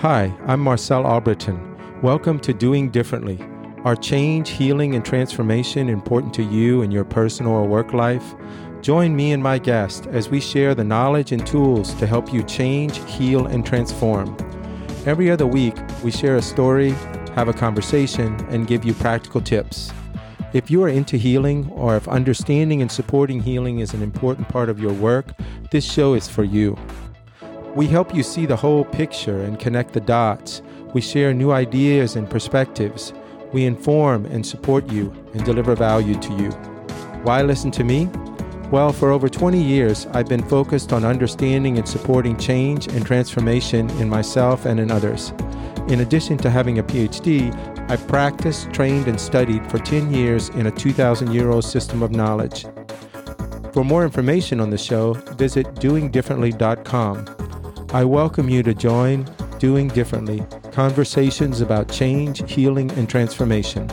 Hi, I'm Marcel Albertin. Welcome to Doing Differently. Are change, healing, and transformation important to you in your personal or work life? Join me and my guest as we share the knowledge and tools to help you change, heal, and transform. Every other week, we share a story, have a conversation, and give you practical tips. If you are into healing or if understanding and supporting healing is an important part of your work, this show is for you. We help you see the whole picture and connect the dots. We share new ideas and perspectives. We inform and support you and deliver value to you. Why listen to me? Well, for over 20 years, I've been focused on understanding and supporting change and transformation in myself and in others. In addition to having a PhD, I practiced, trained, and studied for 10 years in a 2,000 year old system of knowledge. For more information on the show, visit doingdifferently.com. I welcome you to join Doing Differently Conversations about Change, Healing, and Transformation.